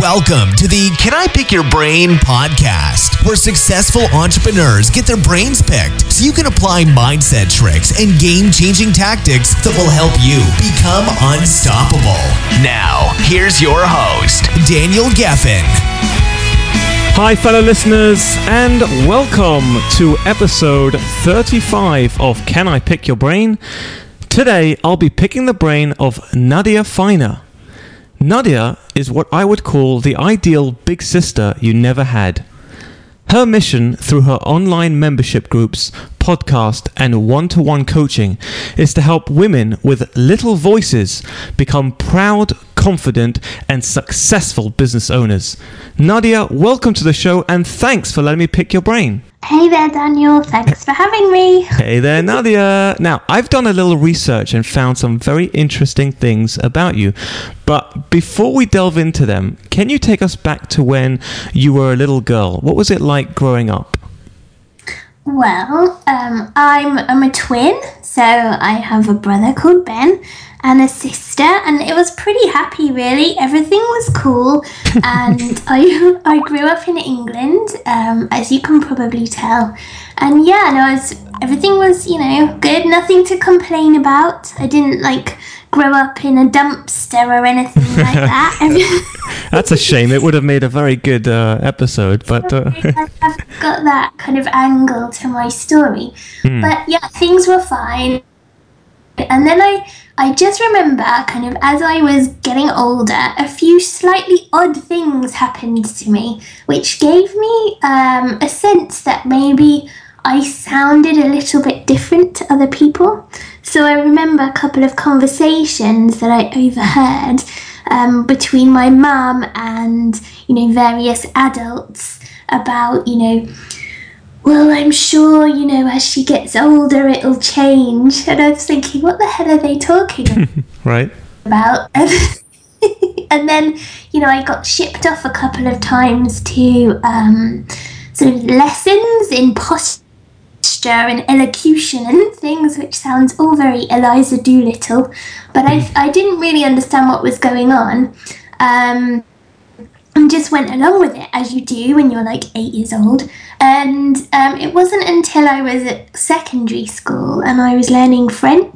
Welcome to the Can I Pick Your Brain podcast, where successful entrepreneurs get their brains picked so you can apply mindset tricks and game changing tactics that will help you become unstoppable. Now, here's your host, Daniel Geffen. Hi, fellow listeners, and welcome to episode 35 of Can I Pick Your Brain? Today, I'll be picking the brain of Nadia Finer. Nadia is what I would call the ideal big sister you never had. Her mission through her online membership groups, podcast, and one to one coaching is to help women with little voices become proud, confident, and successful business owners. Nadia, welcome to the show and thanks for letting me pick your brain. Hey there, Daniel. Thanks for having me. Hey there, Nadia. Now, I've done a little research and found some very interesting things about you. But before we delve into them, can you take us back to when you were a little girl? What was it like growing up? Well, um, I'm I'm a twin, so I have a brother called Ben and a sister, and it was pretty happy. Really, everything was cool, and I I grew up in England, um, as you can probably tell, and yeah, no, was, everything was you know good, nothing to complain about. I didn't like grow up in a dumpster or anything like that. That's a shame. It would have made a very good uh, episode, but uh... I've got that kind of angle to my story. Hmm. But yeah, things were fine. And then I, I just remember, kind of as I was getting older, a few slightly odd things happened to me, which gave me um, a sense that maybe I sounded a little bit different to other people. So I remember a couple of conversations that I overheard um, between my mum and you know various adults about you know well i'm sure you know as she gets older it'll change. And i was thinking what the hell are they talking right. about? And then you know i got shipped off a couple of times to um, sort of lessons in posture and elocution and things, which sounds all very Eliza Doolittle, but I, I didn't really understand what was going on. Um, and just went along with it as you do when you're like eight years old. And um, it wasn't until I was at secondary school and I was learning French.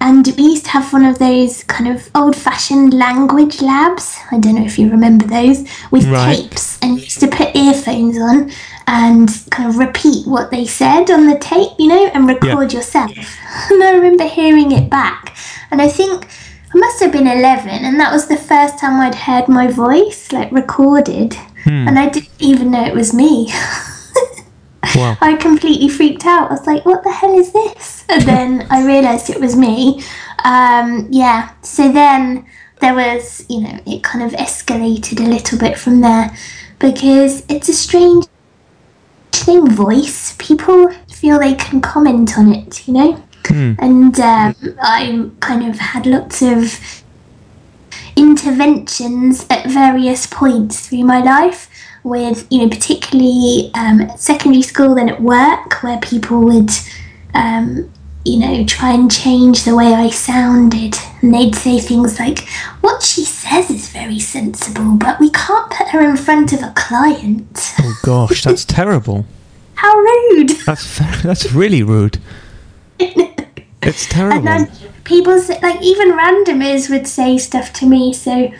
And we used to have one of those kind of old fashioned language labs. I don't know if you remember those, with right. tapes. And used to put earphones on and kind of repeat what they said on the tape, you know, and record yeah. yourself. And I remember hearing it back. And I think I must have been 11, and that was the first time I'd heard my voice, like recorded. Hmm. And I didn't even know it was me. wow. I completely freaked out. I was like, what the hell is this? And then I realised it was me. Um, yeah, so then there was, you know, it kind of escalated a little bit from there because it's a strange thing, voice. People feel they can comment on it, you know? Mm. And um, I kind of had lots of interventions at various points through my life with, you know, particularly um, at secondary school, then at work, where people would, um, you know, try and change the way I sounded. And they'd say things like, What she says is very sensible, but we can't put her in front of a client. Oh, gosh, that's terrible. How rude! That's, that's really rude. It's terrible. And then people say, like even randomers would say stuff to me. So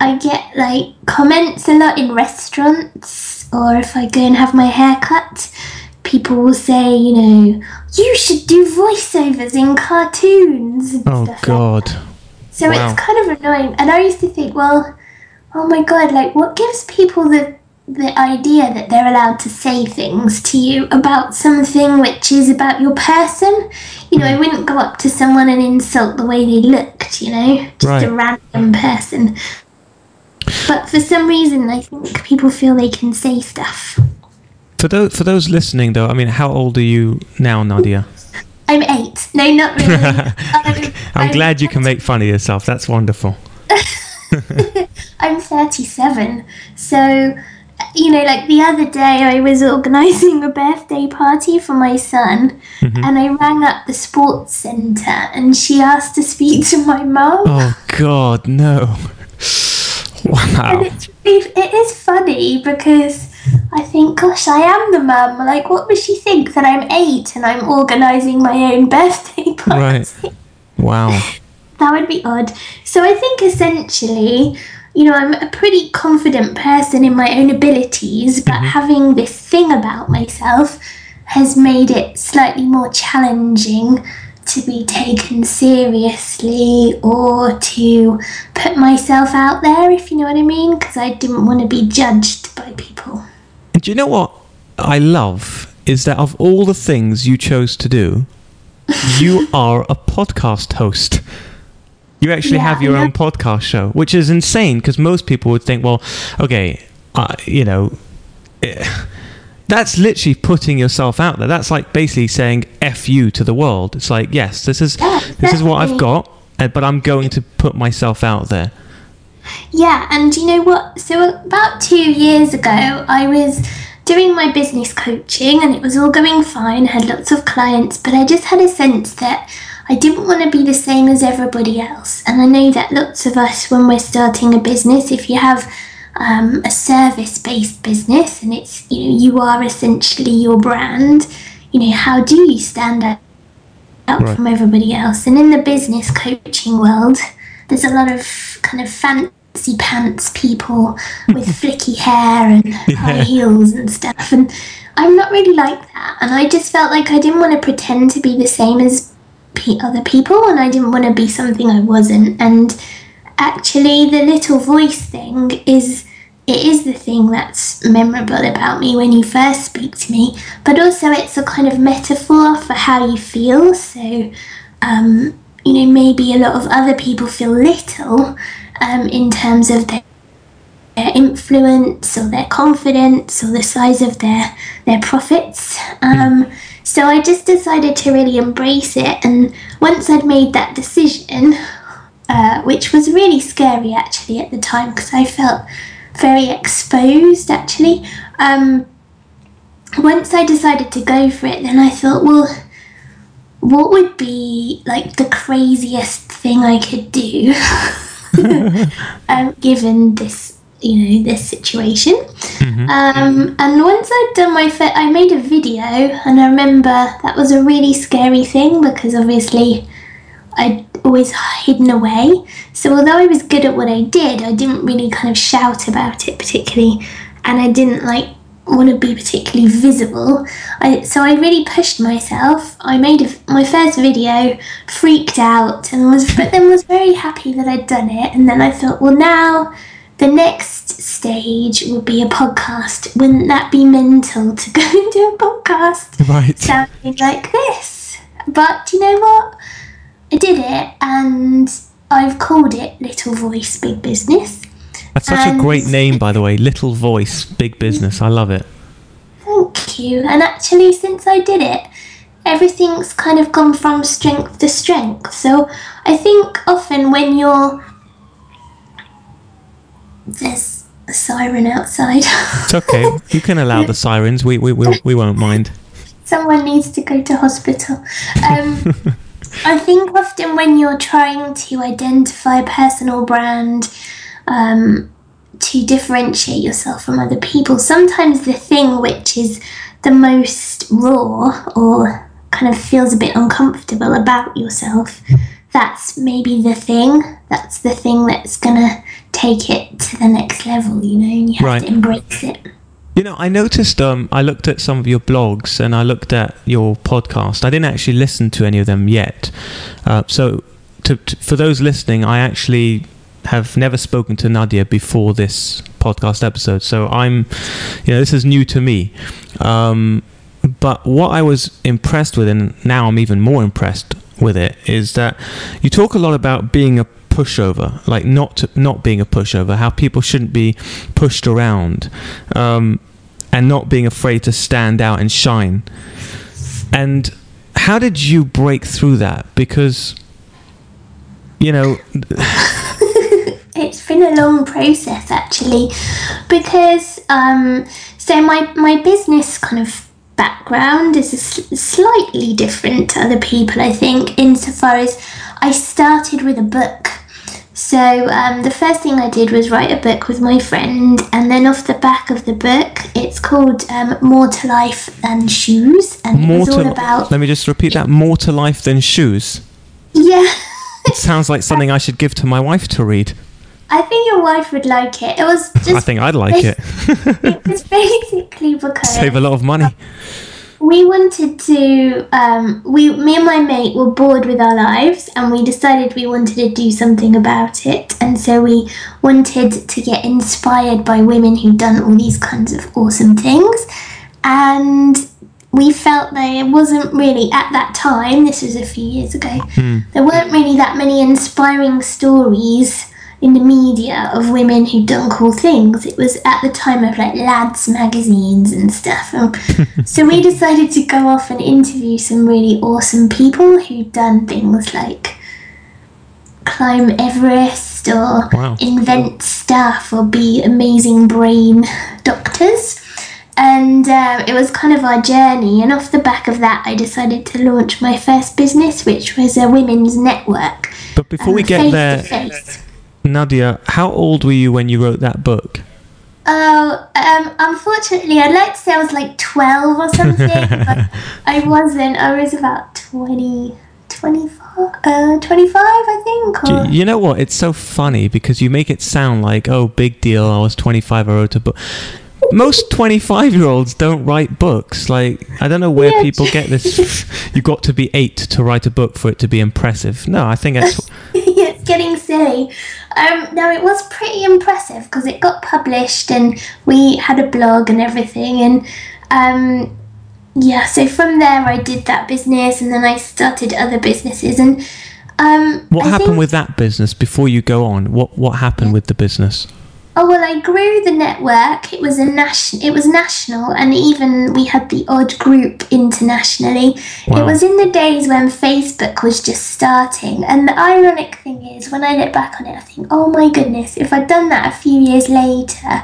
I get like comments a lot in restaurants, or if I go and have my hair cut, people will say, you know, you should do voiceovers in cartoons. oh God. Like so wow. it's kind of annoying. And I used to think, well, oh my God, like what gives people the the idea that they're allowed to say things to you about something which is about your person. You know, I hmm. wouldn't go up to someone and insult the way they looked, you know, just right. a random person. But for some reason, I think people feel they can say stuff. For those, for those listening, though, I mean, how old are you now, Nadia? I'm eight. No, not really. I'm, I'm, I'm glad you can make fun of yourself. That's wonderful. I'm 37. So you know, like the other day, I was organising a birthday party for my son, mm-hmm. and I rang up the sports centre, and she asked to speak to my mum. Oh God, no! Wow. And it's, it, it is funny because I think, gosh, I am the mum. Like, what would she think that I'm eight and I'm organising my own birthday party? Right. Wow. That would be odd. So I think essentially, you know, I'm a pretty confident person in my own abilities, but mm-hmm. having this thing about myself has made it slightly more challenging to be taken seriously or to put myself out there, if you know what I mean, because I didn't want to be judged by people. And do you know what I love is that of all the things you chose to do, you are a podcast host. You actually Yeah, have your own podcast show, which is insane because most people would think, well, okay, uh, you know, eh, that's literally putting yourself out there. That's like basically saying "f you" to the world. It's like, yes, this is Yeah, this is what I've got, uh, but I'm going to put myself out there. Yeah, and you know what? So about two years ago, I was doing my business coaching and it was all going fine. I had lots of clients, but I just had a sense that I didn't want to be the same as everybody else. And I know that lots of us, when we're starting a business, if you have um, a service-based business and it's you know you are essentially your brand, you know how do you stand out? Right. from everybody else. And in the business coaching world, there's a lot of kind of fancy pants people with flicky hair and high heels and stuff. And I'm not really like that. And I just felt like I didn't want to pretend to be the same as pe- other people, and I didn't want to be something I wasn't. And actually, the little voice thing is. It is the thing that's memorable about me when you first speak to me, but also it's a kind of metaphor for how you feel. So, um, you know, maybe a lot of other people feel little um, in terms of their, their influence or their confidence or the size of their their profits. Um, so I just decided to really embrace it, and once I'd made that decision, uh, which was really scary actually at the time because I felt very exposed actually. Um, once I decided to go for it, then I thought, well, what would be like the craziest thing I could do, um, given this, you know, this situation. Um, and once I'd done my, fir- I made a video, and I remember that was a really scary thing because obviously I'd always hidden away. So although I was good at what I did, I didn't really kind of shout about it particularly, and I didn't like want to be particularly visible. I so I really pushed myself. I made a, my first video, freaked out, and was but then was very happy that I'd done it. And then I thought, well, now the next stage would be a podcast. Wouldn't that be mental to go and do a podcast? Right. sounding like this. But you know what? I did it and I've called it Little Voice Big Business. That's such a great name, by the way. Little voice, big business. I love it. Thank you. And actually, since I did it, everything's kind of gone from strength to strength. So I think often when you're. There's a siren outside. It's okay. you can allow the sirens. We we we, we won't mind. someone needs to go to hospital. Um, I think often when you're trying to identify a personal brand, um, to differentiate yourself from other people, sometimes the thing which is the most raw or kind of feels a bit uncomfortable about yourself, that's maybe the thing. That's the thing that's gonna take it to the next level, you know, and you have Right. to embrace it. You know, I noticed. Um, I looked at some of your blogs and I looked at your podcast. I didn't actually listen to any of them yet. Uh, so, to, to, for those listening, I actually have never spoken to Nadia before this podcast episode. So I'm, you know, this is new to me. Um, but what I was impressed with, and now I'm even more impressed with it, is that you talk a lot about being a pushover, like not not being a pushover, how people shouldn't be pushed around, um, and not being afraid to stand out and shine. And how did you break through that? Because you know, it's been a long process actually because um, so my my business kind of background is sl- slightly different to other people i think insofar as i started with a book So um, the first thing I did was write a book with my friend, and then off the back of the book, it's called um, More to Life Than Shoes, and More it was all about let me just repeat that. More to life than shoes. yeah. It sounds like something I should give to my wife to read. I think your wife would like it. It was just. I think I'd like it. it was basically because Save a lot of money. we wanted to um, we me and my mate were bored with our lives and we decided we wanted to do something about it and so we wanted to get inspired by women who'd done all these kinds of awesome things and we felt there wasn't really at that time this was a few years ago there weren't really that many inspiring stories in the media of women who'd done cool things. It was at the time of like lads magazines and stuff. And so we decided to go off and interview some really awesome people who'd done things like climb Everest or Wow. invent stuff or be amazing brain doctors. And uh, it was kind of our journey. And off the back of that, I decided to launch my first business, which was a women's network. But before we um, get there. Nadia, how old were you when you wrote that book? Oh, um, unfortunately, I'd like to say I was like 12 or something, but I wasn't. I was about 20, 24, uh, 25, I think. Or, You know what? It's so funny because you make it sound like, oh, big deal. I was 25. I wrote a book. Most 25 year olds don't write books. Like, I don't know where Yeah. people get this. you got to be eight to write a book for it to be impressive. No, I think that's. getting silly. Um, no, it was pretty impressive because it got published and we had a blog and everything. And um, yeah, so from there I did that business and then I started other businesses. And um, What I happened think- with that business before you go on? What What happened with the business? Oh well, I grew the network. It was a nation. It was national, and even we had the odd group internationally. Wow. It was in the days when Facebook was just starting. And the ironic thing is, when I look back on it, I think, oh my goodness, if I'd done that a few years later,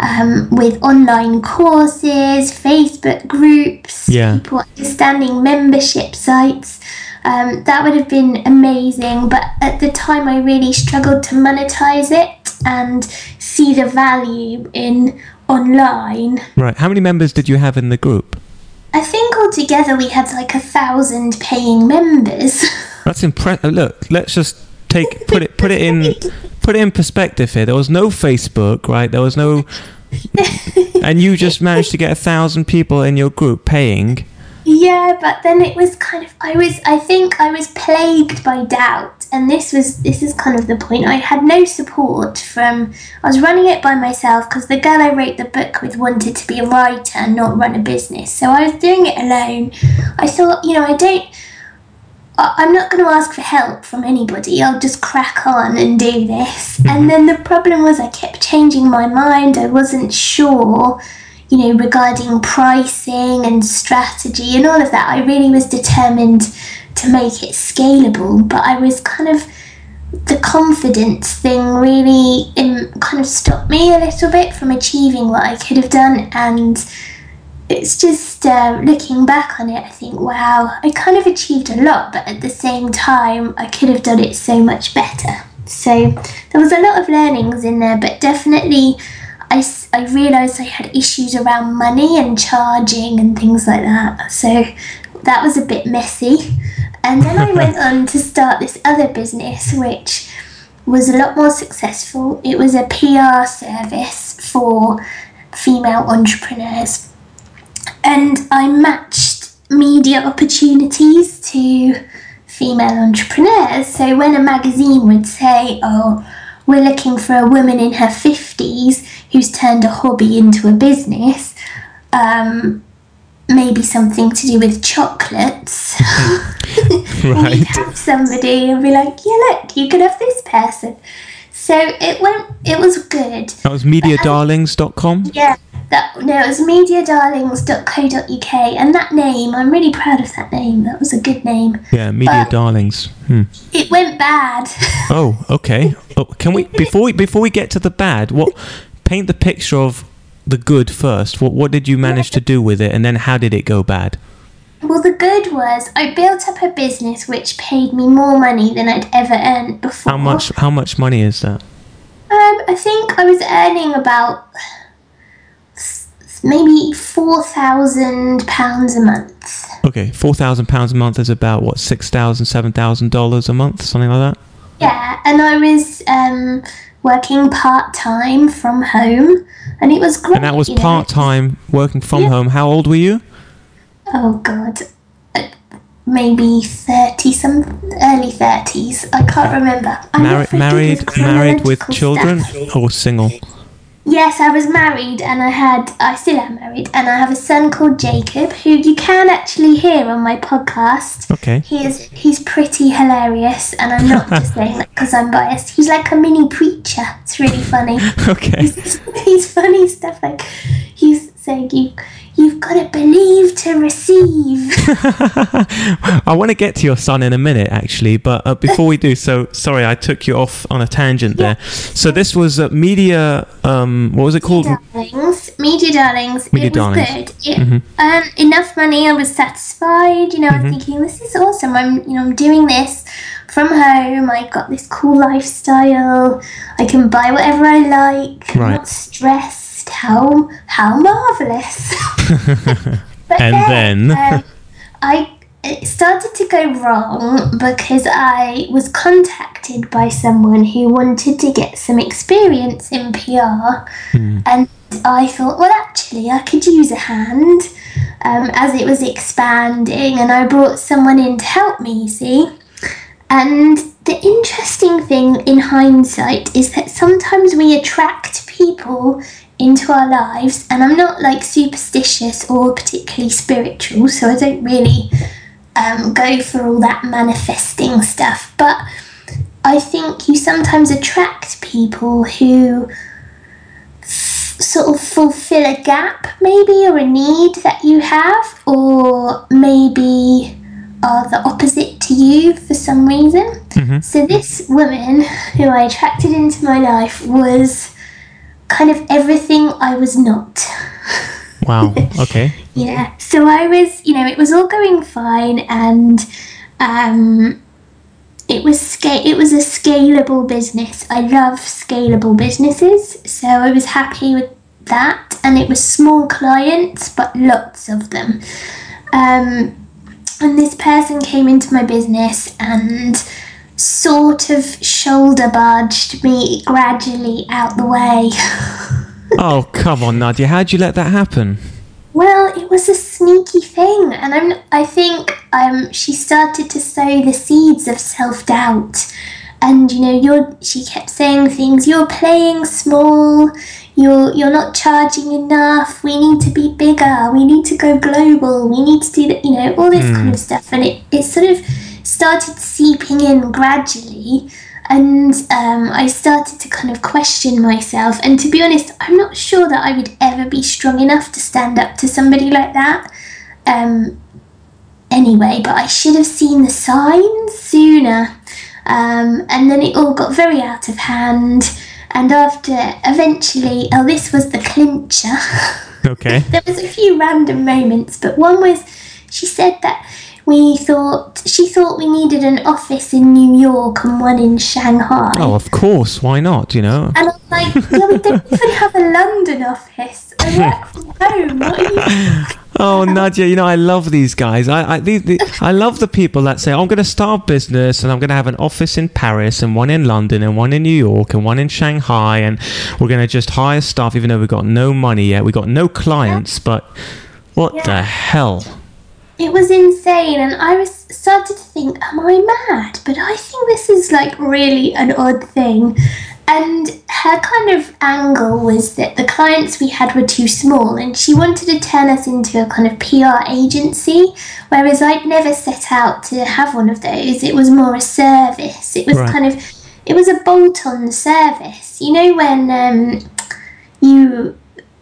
um, with online courses, Facebook groups, Yeah. people understanding membership sites. Um, that would have been amazing, but at the time I really struggled to monetize it and see the value in online. Right. How many members did you have in the group? I think altogether we had like a thousand paying members. That's impressive. Uh, look, let's just take put it put it in put it in perspective here. There was no Facebook, right? There was no, and you just managed to get a thousand people in your group paying. Yeah, but then it was kind of I was I think I was plagued by doubt and this was this is kind of the point. I had no support from I was running it by myself because the girl I wrote the book with wanted to be a writer and not run a business. So I was doing it alone. I thought, you know, I don't I- I'm not going to ask for help from anybody. I'll just crack on and do this. Mm-hmm. And then the problem was I kept changing my mind. I wasn't sure you know, regarding pricing and strategy and all of that. I really was determined to make it scalable, but I was kind of the confidence thing really um, kind of stopped me a little bit from achieving what I could have done and it's just uh, looking back on it, I think, wow, I kind of achieved a lot, but at the same time, I could have done it so much better. So there was a lot of learnings in there, but definitely I, I realised I had issues around money and charging and things like that. So that was a bit messy. And then I went on to start this other business, which was a lot more successful. It was a PR service for female entrepreneurs. And I matched media opportunities to female entrepreneurs. So when a magazine would say, oh, we're looking for a woman in her 50s who's turned a hobby into a business, um, maybe something to do with chocolates. Right. We'd have somebody and be like, yeah, look, you could have this person. So it went, it was good. That was mediadarlings.com. Yeah, that no, it was mediadarlings.co.uk, and that name, I'm really proud of that name. That was a good name. Yeah, Media Darlings. Hmm. It went bad. Oh, okay. Oh, can we before we before we get to the bad? What paint the picture of the good first? What what did you manage to do with it, and then how did it go bad? Well, the good was I built up a business which paid me more money than I'd ever earned before. How much? How much money is that? Um, I think I was earning about maybe four thousand pounds a month. Okay, four thousand pounds a month is about what six thousand, seven thousand dollars a month, something like that. Yeah, and I was um, working part time from home, and it was great. And that was you know. part time working from Yeah. home. How old were you? Oh God, Uh, maybe thirty, some early thirties. I can't remember. Married, not very good married, with married with children, stuff. or single? Yes, I was married, and I had. I still am married, and I have a son called Jacob, who you can actually hear on my podcast. Okay. He is he's pretty hilarious, and I'm not just saying that because I'm biased. He's like a mini preacher. It's really funny. Okay. he's funny stuff like he's saying you you've got to believe to receive. I want to get to your son in a minute, actually, but uh, before we do, so sorry, I took you off on a tangent there. So this was uh, media. Um, what was it called? darlings, media darlings. Media it was Darlings. Mm-hmm. good. It earned enough money. I was satisfied. You know, I'm thinking this is awesome. I'm you know I'm doing this from home. I got this cool lifestyle. I can buy whatever I like. I'm Right. not stressed. How how marvelous. but And then? um, I it started to go wrong because I was contacted by someone who wanted to get some experience in PR, and I thought, well, actually, I could use a hand um, as it was expanding, and I brought someone in to help me. See, and the interesting thing in hindsight is that sometimes we attract people into our lives, and I'm not like superstitious or particularly spiritual, so I don't really um, go for all that manifesting stuff. But I think you sometimes attract people who f- sort of fulfill a gap, maybe, or a need that you have, or maybe are the opposite to you for some reason. So, this woman who I attracted into my life was kind of everything I was not. Wow. Okay. Yeah. So I was, you know, it was all going fine, and um, it was sca- It was a scalable business. I love scalable businesses, so I was happy with that. And it was small clients, but lots of them. Um, and this person came into my business and sort of shoulder barged me gradually out the way. Oh come on, Nadia. How'd you let that happen? Well, it was a sneaky thing, and I'm. I think um, she started to sow the seeds of self doubt, and you know, you're. She kept saying things. You're playing small. You're you're not charging enough. We need to be bigger. We need to go global. We need to do that. You know, all this kind of stuff, and it it sort of started seeping in gradually. And um, I started to kind of question myself. And to be honest, I'm not sure that I would ever be strong enough to stand up to somebody like that. Um, anyway, but I should have seen the signs sooner. Um, and then it all got very out of hand. And after eventually, oh, this was the clincher. Okay. there was a few random moments, but one was she said that we thought she thought we needed an office in New York and one in Shanghai. Oh, of course. Why not? You know. And I'm like, yeah, we don't even have a London office. I work from home. What are you? Oh, Nadia, you know I love these guys. I I, these, the I love the people that say I'm going to start a business and I'm going to have an office in Paris and one in London and one in New York and one in Shanghai and we're going to just hire staff even though we've got no money yet. We've got no clients, but what the hell? It was insane, and I was started to think, am I mad? But I think this is like really an odd thing. And her kind of angle was that the clients we had were too small, and she wanted to turn us into a kind of PR agency. Whereas I'd never set out to have one of those. It was more a service. It was Right. kind of, it was a bolt-on service. You know when um, you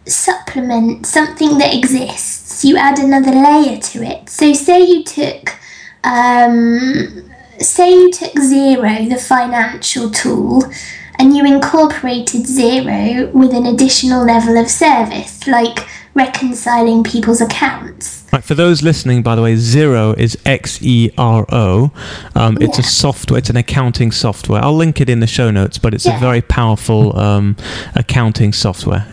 supplement something that exists, you add another layer to it. So, say you took, um, say you took Xero, the financial tool, and you incorporated Xero with an additional level of service, like reconciling people's accounts. Right, for those listening, by the way, Xero is X E R O. Um, it's a software, it's an accounting software. I'll link it in the show notes, but it's a very powerful um, accounting software.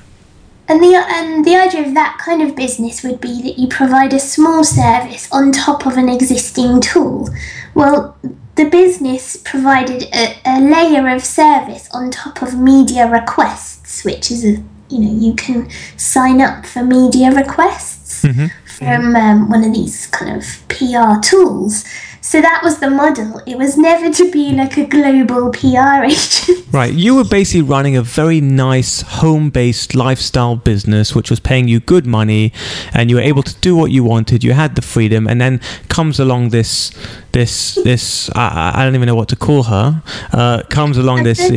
And the and the idea of that kind of business would be that you provide a small service on top of an existing tool. Well, the business provided a, a layer of service on top of media requests, which is a you know you can sign up for media requests from um, one of these kind of PR tools. So that was the model. It was never to be like a global PR agent. Right, you were basically running a very nice home-based lifestyle business, which was paying you good money, and you were able to do what you wanted. You had the freedom, and then comes along this, this, this. I, I don't even know what to call her. Uh, comes along this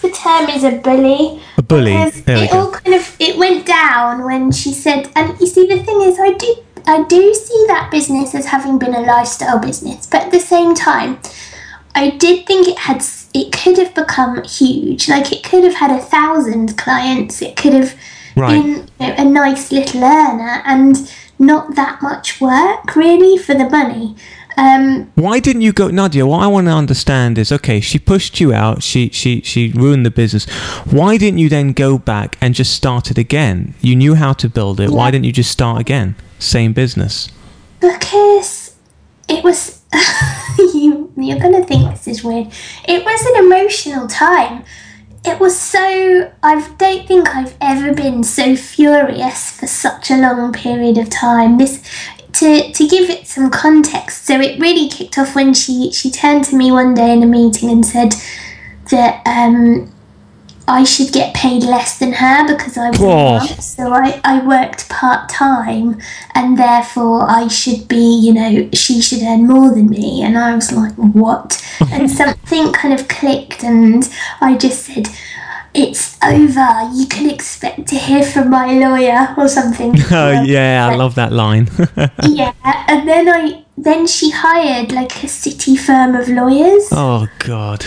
the term is a bully. a bully. There we it go. all kind of it went down when she said and you see the thing is I do I do see that business as having been a lifestyle business but at the same time I did think it had it could have become huge like it could have had a thousand clients it could have Right. been you know, a nice little earner and not that much work really for the money um, Why didn't you go, Nadia? What I want to understand is, okay, she pushed you out. She she she ruined the business. Why didn't you then go back and just start it again? You knew how to build it. Why didn't you just start again? Same business. Because it was you you're gonna think this is weird. It was an emotional time. It was so I don't think I've ever been so furious for such a long period of time. This to to give it some context, so it really kicked off when she she turned to me one day in a meeting and said that um I should get paid less than her because I was a Oh. So I, I worked part time and therefore I should be, you know, she should earn more than me. And I was like, what? and something kind of clicked and I just said, it's over. You can expect to hear from my lawyer or something. Oh yeah, I love that line. yeah. And then I then she hired like a city firm of lawyers. oh God.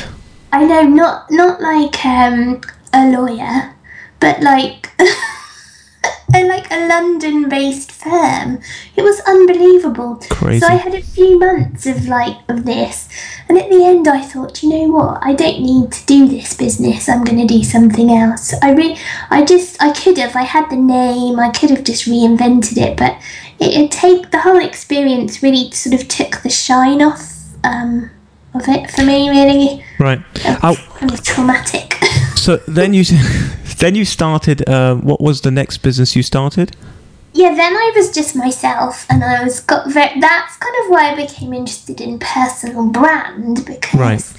I know, not not like um, a lawyer, but like a, like a London-based firm. It was unbelievable. Crazy. So I had a few months of like of this, and at the end I thought, you know what? I don't need to do this business. I'm going to do something else. I re- I just I could have. I had the name. I could have just reinvented it, but it, it take the whole experience really sort of took the shine off. Um, of it for me, really Right. Oh, kind of traumatic. so then you then you started. Uh, what was the next business you started? yeah, then I was just myself, and I was got very. That's kind of why I became interested in personal brand because Right.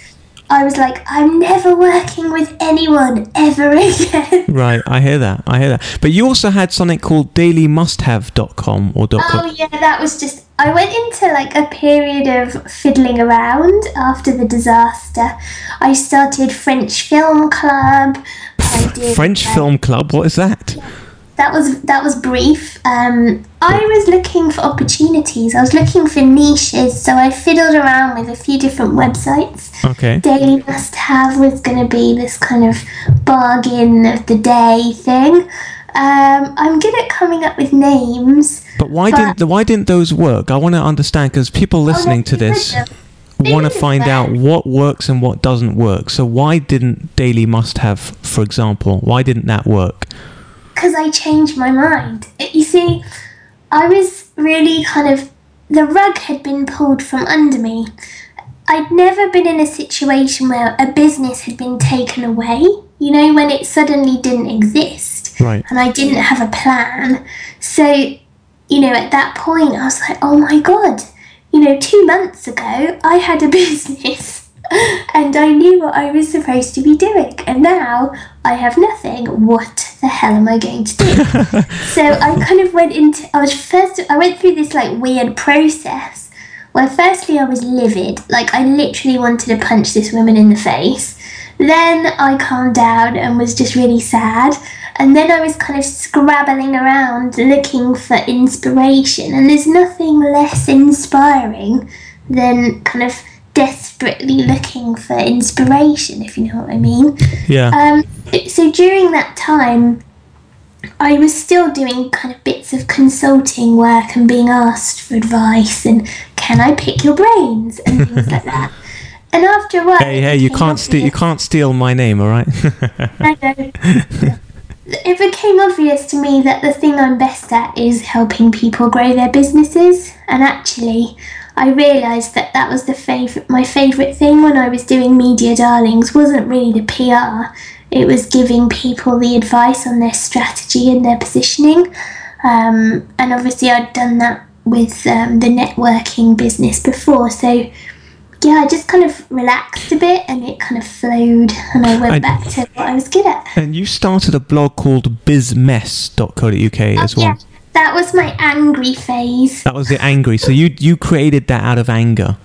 I was like, I'm never working with anyone ever again. Right. I hear that. I hear that. But you also had something called dailymusthave.com or dot Oh yeah, that was just. I went into like a period of fiddling around after the disaster. I started French Film Club. Did French um, Film Club. What is that? that was that was brief. Um, I was looking for opportunities. I was looking for niches, so I fiddled around with a few different websites. Okay. Daily Must Have was going to be this kind of bargain of the day thing. Um, I'm good at coming up with names. But why didn't why didn't those work? I want oh, to understand because people listening to this want to find out what works and what doesn't work. So why didn't Daily Must Have, for example, why didn't that work? because I changed my mind. Uh, you see, I was really kind of the rug had been pulled from under me. I'd never been in a situation where a business had been taken away. You know, when it suddenly didn't exist, Right. and I didn't have a plan. So, you know, at that point, I was like, oh my god. You know, two months ago, I had a business and I knew what I was supposed to be doing. And now I have nothing. What the hell am I going to do? so I kind of went into, I was first, I went through this like weird process where firstly I was livid. Like I literally wanted to punch this woman in the face. Then I calmed down and was just really sad. And then I was kind of scrabbling around looking for inspiration. And there's nothing less inspiring than kind of desperately looking for inspiration, if you know what I mean. Yeah. Um, so during that time, I was still doing kind of bits of consulting work and being asked for advice and can I pick your brains and things like that. And after a while, Hey, hey, you can't steal. You can't steal my name, all right? I know. it became obvious to me that the thing I'm best at is helping people grow their businesses, and actually, I realised that that was the favorite, my favourite thing when I was doing Media Darlings wasn't really the PR. It was giving people the advice on their strategy and their positioning, um, and obviously I'd done that with um, the networking business before, so yeah, I just kind of relaxed a bit and it kind of flowed and I went I- back to what I was good at. and you started a blog called bizmess.co.uk oh, as well. Yeah, that was my angry phase. That was the angry. So you you created that out of anger.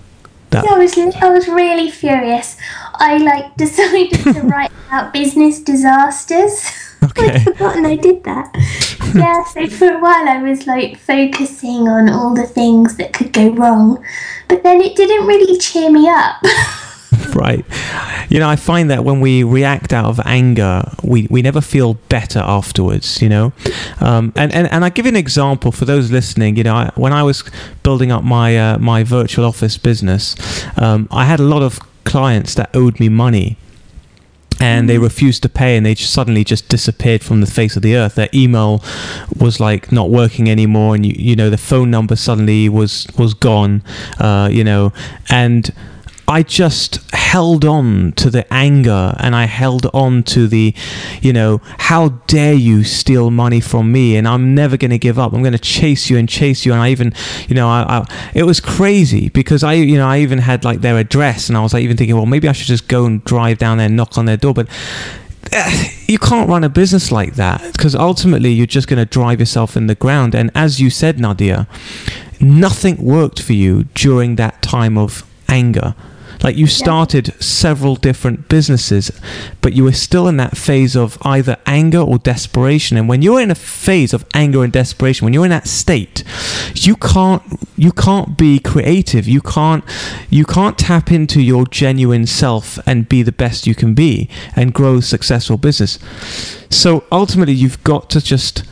That I was I was really furious. I like decided to write about business disasters. Okay. I'd forgotten I did that. yeah, so for a while I was like focusing on all the things that could go wrong, but then it didn't really cheer me up. right. You know, I find that when we react out of anger, we, we never feel better afterwards, you know? Um, and, and, and I give you an example for those listening. You know, I, when I was building up my, uh, my virtual office business, um, I had a lot of clients that owed me money and they refused to pay and they just suddenly just disappeared from the face of the earth their email was like not working anymore and you, you know the phone number suddenly was was gone uh, you know and I just held on to the anger and I held on to the, you know, how dare you steal money from me and I'm never going to give up. I'm going to chase you and chase you. And I even, you know, I, I, it was crazy because I, you know, I even had like their address and I was like even thinking, well, maybe I should just go and drive down there and knock on their door. But eh, you can't run a business like that because ultimately you're just going to drive yourself in the ground. And as you said, Nadia, nothing worked for you during that time of anger. Like you started several different businesses, but you were still in that phase of either anger or desperation. And when you're in a phase of anger and desperation, when you're in that state, you can't you can't be creative. You can't you can't tap into your genuine self and be the best you can be and grow a successful business. So ultimately, you've got to just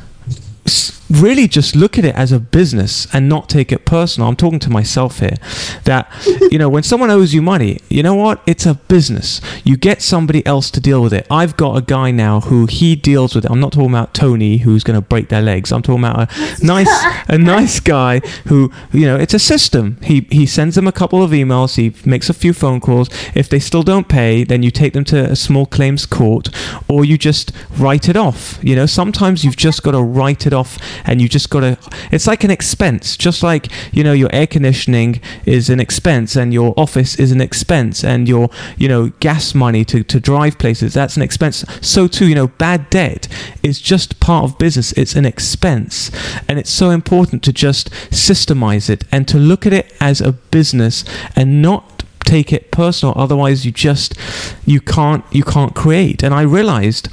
really just look at it as a business and not take it personal. I'm talking to myself here that, you know, when someone owes you money, you know what? It's a business. You get somebody else to deal with it. I've got a guy now who he deals with it. I'm not talking about Tony who's going to break their legs. I'm talking about a nice, a nice guy who, you know, it's a system. He, he sends them a couple of emails. He makes a few phone calls. If they still don't pay, then you take them to a small claims court or you just write it off. You know, sometimes you've just got to write it off and you just got to it's like an expense just like you know your air conditioning is an expense and your office is an expense and your you know gas money to, to drive places that's an expense. So too you know bad debt is just part of business it's an expense. And it's so important to just systemize it and to look at it as a business and not take it personal otherwise you just you can't you can't create. And i realized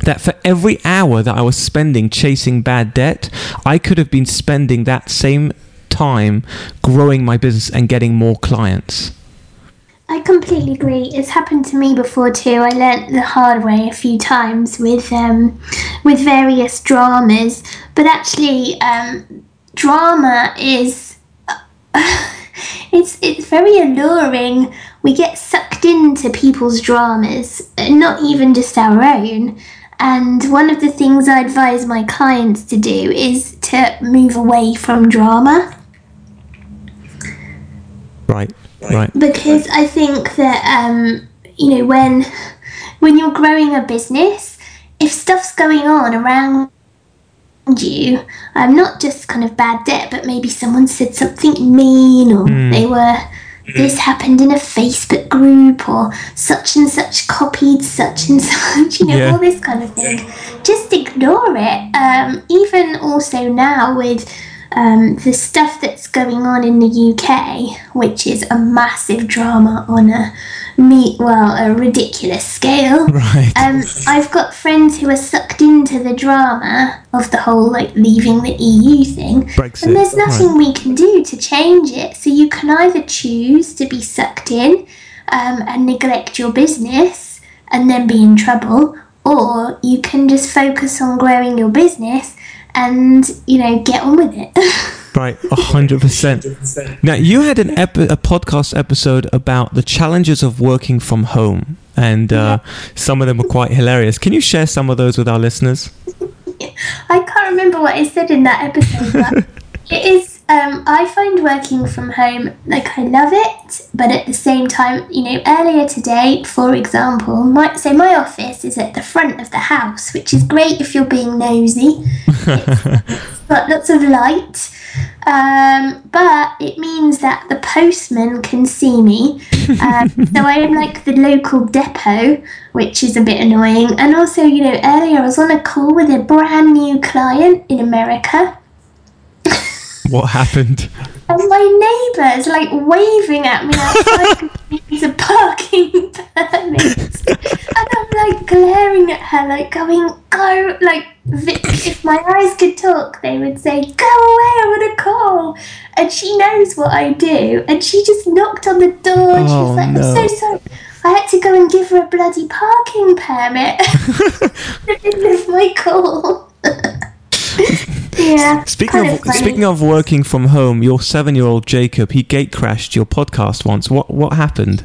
that for every hour that I was spending chasing bad debt, I could have been spending that same time growing my business and getting more clients. I completely agree. It's happened to me before too. I learnt the hard way a few times with um, with various dramas, but actually, um, drama is it's it's very alluring. We get sucked into people's dramas, not even just our own. And one of the things I advise my clients to do is to move away from drama. Right, right. because I think that um, you know when when you're growing a business, if stuff's going on around you, I'm um, not just kind of bad debt, but maybe someone said something mean, or they were this happened in a Facebook group, or such and such copied such and such, you know, Yeah. all this kind of thing. Just ignore it. Um, even also now with um, the stuff that's going on in the UK, which is a massive drama on a me well a ridiculous scale. Right. Um, I've got friends who are sucked into the drama of the whole like leaving the EU thing, Brexit, and there's nothing right. we can do to change it. So you can either choose to be sucked in um, and neglect your business and then be in trouble, or you can just focus on growing your business and you know get on with it. Right, hundred percent. Now you had an epi- a podcast episode about the challenges of working from home, and uh, some of them were quite hilarious. Can you share some of those with our listeners? I can't remember what I said in that episode, but it is. Um, I find working from home like I love it, but at the same time, you know, earlier today, for example, my so my office is at the front of the house, which is great if you're being nosy. it's got lots of light. Um, but it means that the postman can see me. Um, so I am like the local depot, which is a bit annoying. And also, you know, earlier I was on a call with a brand new client in America. What happened? And my neighbour is like waving at me outside because a parking permit. And I'm like glaring at her, like going, go, like, if my eyes could talk, they would say, go away, I want to call. And she knows what I do. And she just knocked on the door and Oh, was like, no. I'm so sorry. I had to go and give her a bloody parking permit. middle of my call. Yeah. Speaking of funny. speaking of working from home, your seven-year-old Jacob he gate crashed your podcast once. What what happened?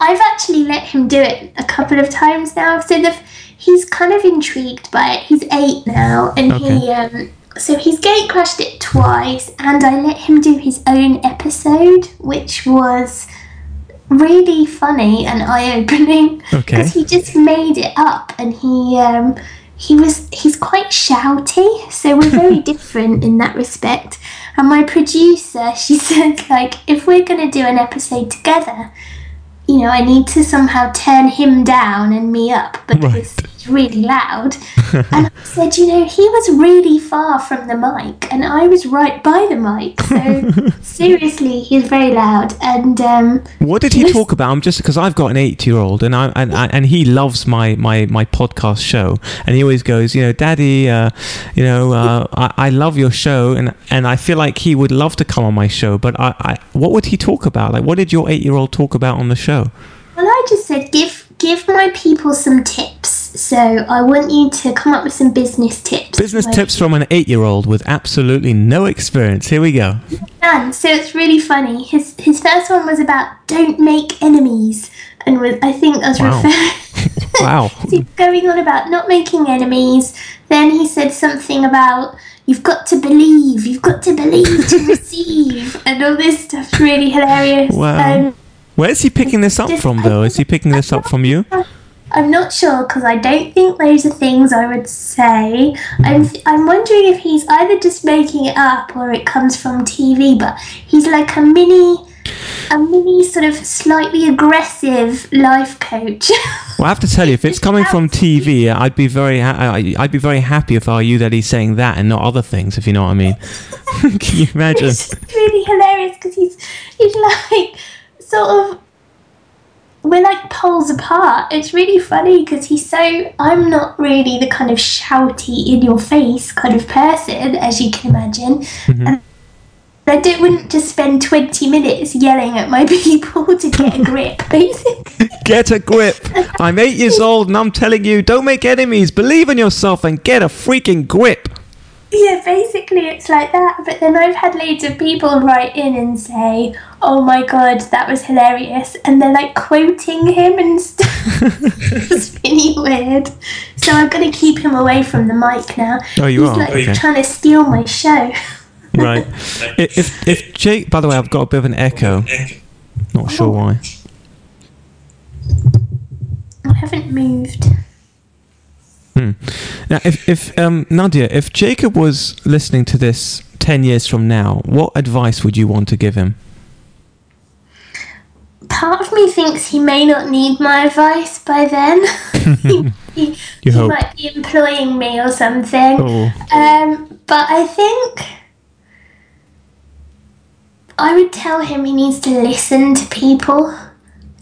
I've actually let him do it a couple of times now. So the, he's kind of intrigued by it. He's eight now, and he um, so he's gate crashed it twice, and I let him do his own episode, which was really funny and eye-opening Okay. because he just made it up, and he um, he was he's quite shouty, so we're very different in that respect. And my producer, she said like, if we're gonna do an episode together you know, I need to somehow turn him down and me up because Right. Really loud. and I said, you know, he was really far from the mic and I was right by the mic. So seriously, he's very loud. And um, What did he talk about? I'm just because I've got an eight-year-old, and I and, and he loves my, my my podcast show, and he always goes, you know, Daddy, uh, you know, uh, I, I love your show, and and I feel like he would love to come on my show, but I, I what would he talk about? Like, what did your eight-year-old talk about on the show? well, I just said, give give my people some tips. So I want you to come up with some business tips. Business tips from an eight-year-old with absolutely no experience. Here we go. done. So it's really funny. His his first one was about don't make enemies, and was I think I was Wow. referring. Wow. So going on about not making enemies. Then he said something about you've got to believe, you've got to believe to receive, and all this stuff's really hilarious. Wow. Um, Where's he picking this up from, though? Is he picking this up from you? I'm not sure because I don't think those are things I would say. I'm I'm wondering if he's either just making it up or it comes from TV. But he's like a mini, a mini sort of slightly aggressive life coach. Well, I have to tell you, if it's coming from TV, I'd be very, ha- I'd be very happy if I were you that he's saying that and not other things. If you know what I mean. Can you imagine? it's really hilarious because he's he's like sort of we're like poles apart. It's really funny because he's so I'm not really the kind of shouty in your face kind of person as you can imagine. Mm-hmm. And I don't, wouldn't just spend 20 minutes yelling at my people to get a grip, basically. Get a grip. I'm eight years old and I'm telling you, don't make enemies. Believe in yourself and get a freaking grip. Yeah, basically it's like that. But then I've had loads of people write in and say, "Oh my god, that was hilarious," and they're like quoting him and stuff. it's really weird. So I'm gonna keep him away from the mic now. Oh, you He's are? like Okay. trying to steal my show. Right. If if Jake, by the way, I've got a bit of an echo. Not sure oh. why. I haven't moved. Now, if if um, Nadia, if Jacob was listening to this ten years from now, what advice would you want to give him? Part of me thinks he may not need my advice by then. he he, he might be employing me or something. Oh, Um, but I think I would tell him he needs to listen to people,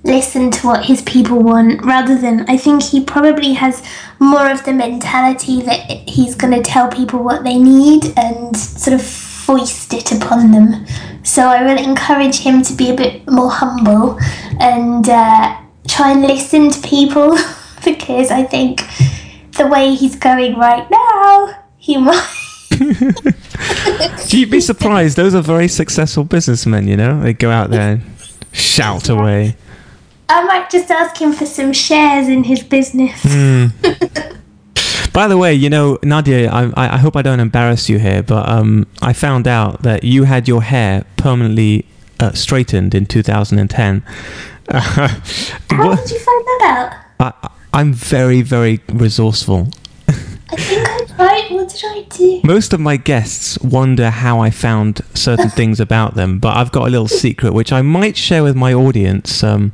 listen to what his people want, rather than I think he probably has more of the mentality that he's going to tell people what they need and sort of foist it upon them. So I will encourage him to be a bit more humble and uh, try and listen to people because I think the way he's going right now, he might. You'd be surprised. Those are very successful businessmen. You know, they go out there and shout away. I might just ask him for some shares in his business. Hmm. By the way, you know, Nadia, I, I I hope I don't embarrass you here, but um, I found out that you had your hair permanently uh, straightened in 2010. How What- did you find that out? I, I'm very, very resourceful. I think Tried. What did I do? Most of my guests wonder how I found certain things about them, but I've got a little secret which I might share with my audience. Um,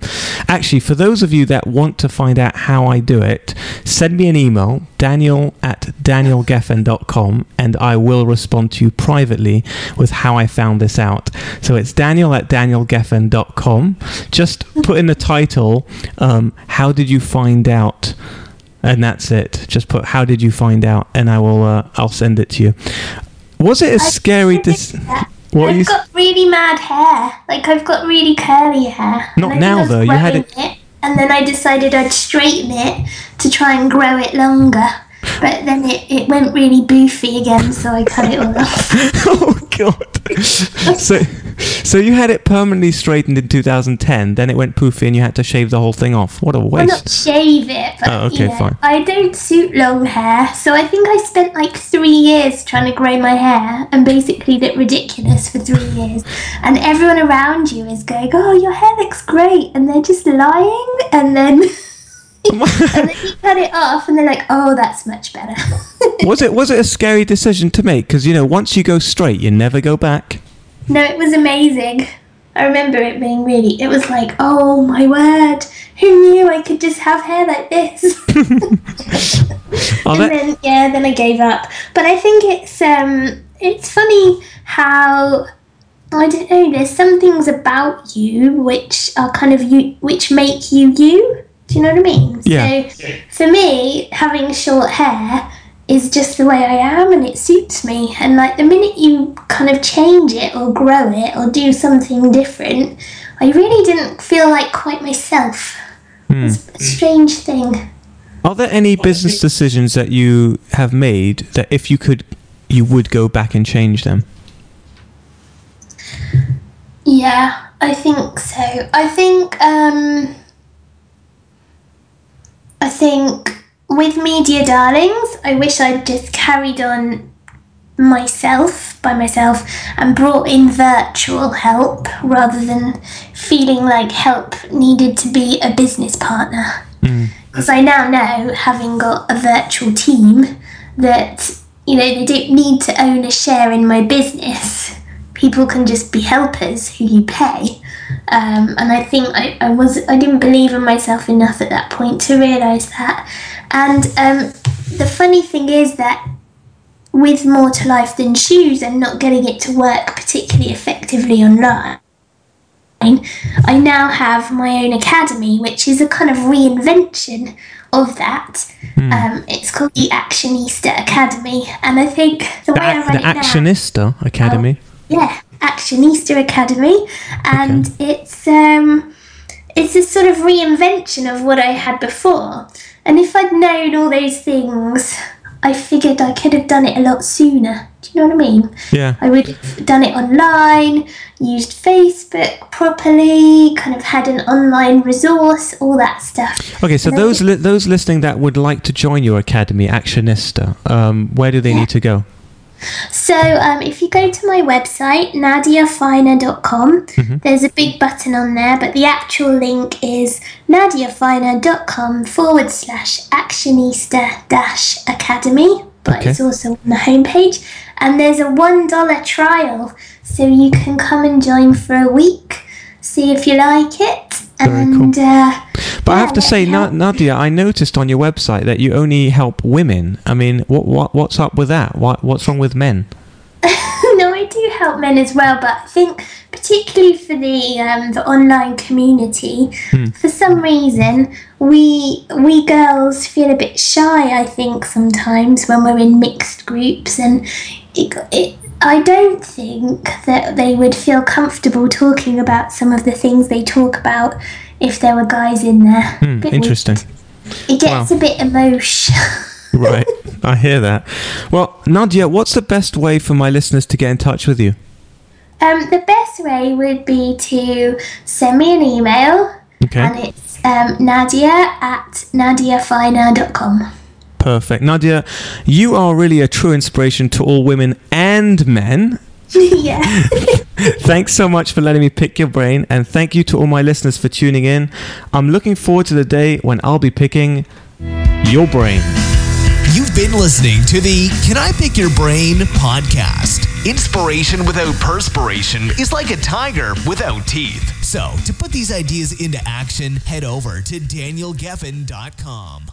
actually, for those of you that want to find out how I do it, send me an email, daniel at danielgeffen.com, and I will respond to you privately with how I found this out. So it's daniel at danielgeffen.com. Just put in the title, um, How Did You Find Out? And that's it. Just put "How did you find out?" and I will. Uh, I'll send it to you. Was it a scary? Dis- what I've you? got really mad hair. Like I've got really curly hair. Not And I think now, though. You had it, And then I decided I'd straighten it to try and grow it longer. But then it, it went really boofy again, so I cut it all off. oh God! so, so you had it permanently straightened in 2010. Then it went poofy, and you had to shave the whole thing off. What a Well, not waste! shave it, but Oh, okay, know, fine. I don't suit long hair, so I think I spent like three years trying to grow my hair and basically look ridiculous for three years. And everyone around you is going, "Oh, your hair looks great," and they're just lying, and then. and then you cut it off, and they're like, "Oh, that's much better." was it was it a scary decision to make? Because you know, once you go straight, you never go back. no, it was amazing. I remember it being really. It was like, "Oh my word! Who knew I could just have hair like this?" And then yeah, then I gave up. But I think it's um it's funny how I don't know. There's some things about you which are kind of you which make you you. Do you know what I mean? Yeah. So for me, having short hair is just the way I am, and it suits me. And like the minute you kind of change it or grow it or do something different, I really didn't feel like quite myself. It's a strange thing. are there any business decisions that you have made that, if you could, you would go back and change them? Yeah, I think so. I think um I think with Media Darlings, I wish I'd just carried on myself by myself and brought in virtual help rather than feeling like help needed to be a business partner. Mm. Because I now know, having got a virtual team, that you know they don't need to own a share in my business. People can just be helpers who you pay. Um, and I think I, I was I didn't believe in myself enough at that point to realise that. And um, the funny thing is that with more to life than shoes and not getting it to work particularly effectively online, I now have my own academy, which is a kind of reinvention of that. Um, it's called the Actionista Academy, and I think the The, way I run the it now, Actionista Academy. Yeah, Actionista Academy, and it's um, it's a sort of reinvention of what I had before. And if I'd known all those things, I figured I could have done it a lot sooner. Do you know what I mean? Yeah. I would have done it online, used Facebook properly, kind of had an online resource, all that stuff. Okay, so And those li- those listening that would like to join your academy, Actionista, um, where do they need to go? So um, if you go to my website, nadiafiner.com, there's a big button on there, but the actual link is nadiafiner.com forward slash actionista dash academy. But Okay. it's also on the homepage. And there's a $1 trial, so you can come and join for a week, see if you like it. Very and uh, But I have to say, help. Nadia, I noticed on your website that you only help women. I mean, what what what's up with that? What what's wrong with men? no, I do help men as well, but I think particularly for the um, the online community, for some reason we we girls feel a bit shy. I think sometimes when we're in mixed groups, and it, it I don't think that they would feel comfortable talking about some of the things they talk about if there were guys in there. Hmm, interesting. weird. It gets Wow. a bit emotional. right. I hear that. Well, Nadia, what's the best way for my listeners to get in touch with you? Um, the best way would be to send me an email, Okay. and it's um, nadia at nadiafiner.com. Perfect. Nadia, you are really a true inspiration to all women and men. yeah. Thanks so much for letting me pick your brain, and thank you to all my listeners for tuning in. I'm looking forward to the day when I'll be picking your brain. You've been listening to the Can I Pick Your Brain podcast. Inspiration without perspiration is like a tiger without teeth. So, to put these ideas into action, head over to danielgeffen.com.